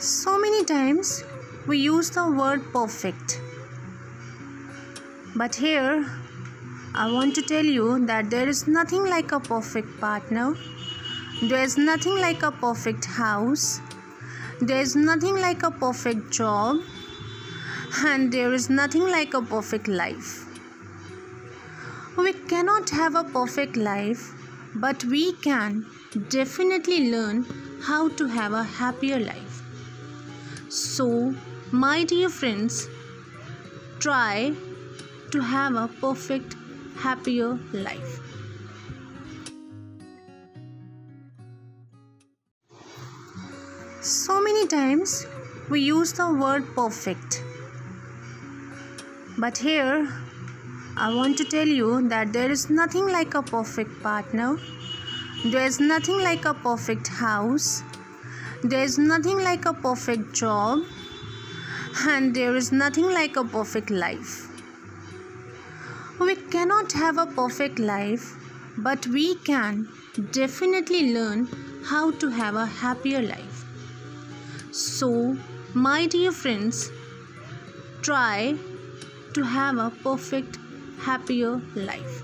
So many times we use the word perfect. But here I want to tell you that there is nothing like a perfect partner. There is nothing like a perfect house. There is nothing like a perfect job. And there is nothing like a perfect life. We cannot have a perfect life, but we can definitely learn how to have a happier life. So, my dear friends, try to have a perfect, happier life. So many times we use the word perfect. But here I want to tell you that there is nothing like a perfect partner. There is nothing like a perfect house. There is nothing like a perfect job. And there is nothing like a perfect life. We cannot have a perfect life, but we can definitely learn how to have a happier life. So, my dear friends, try to have a perfect, happier life.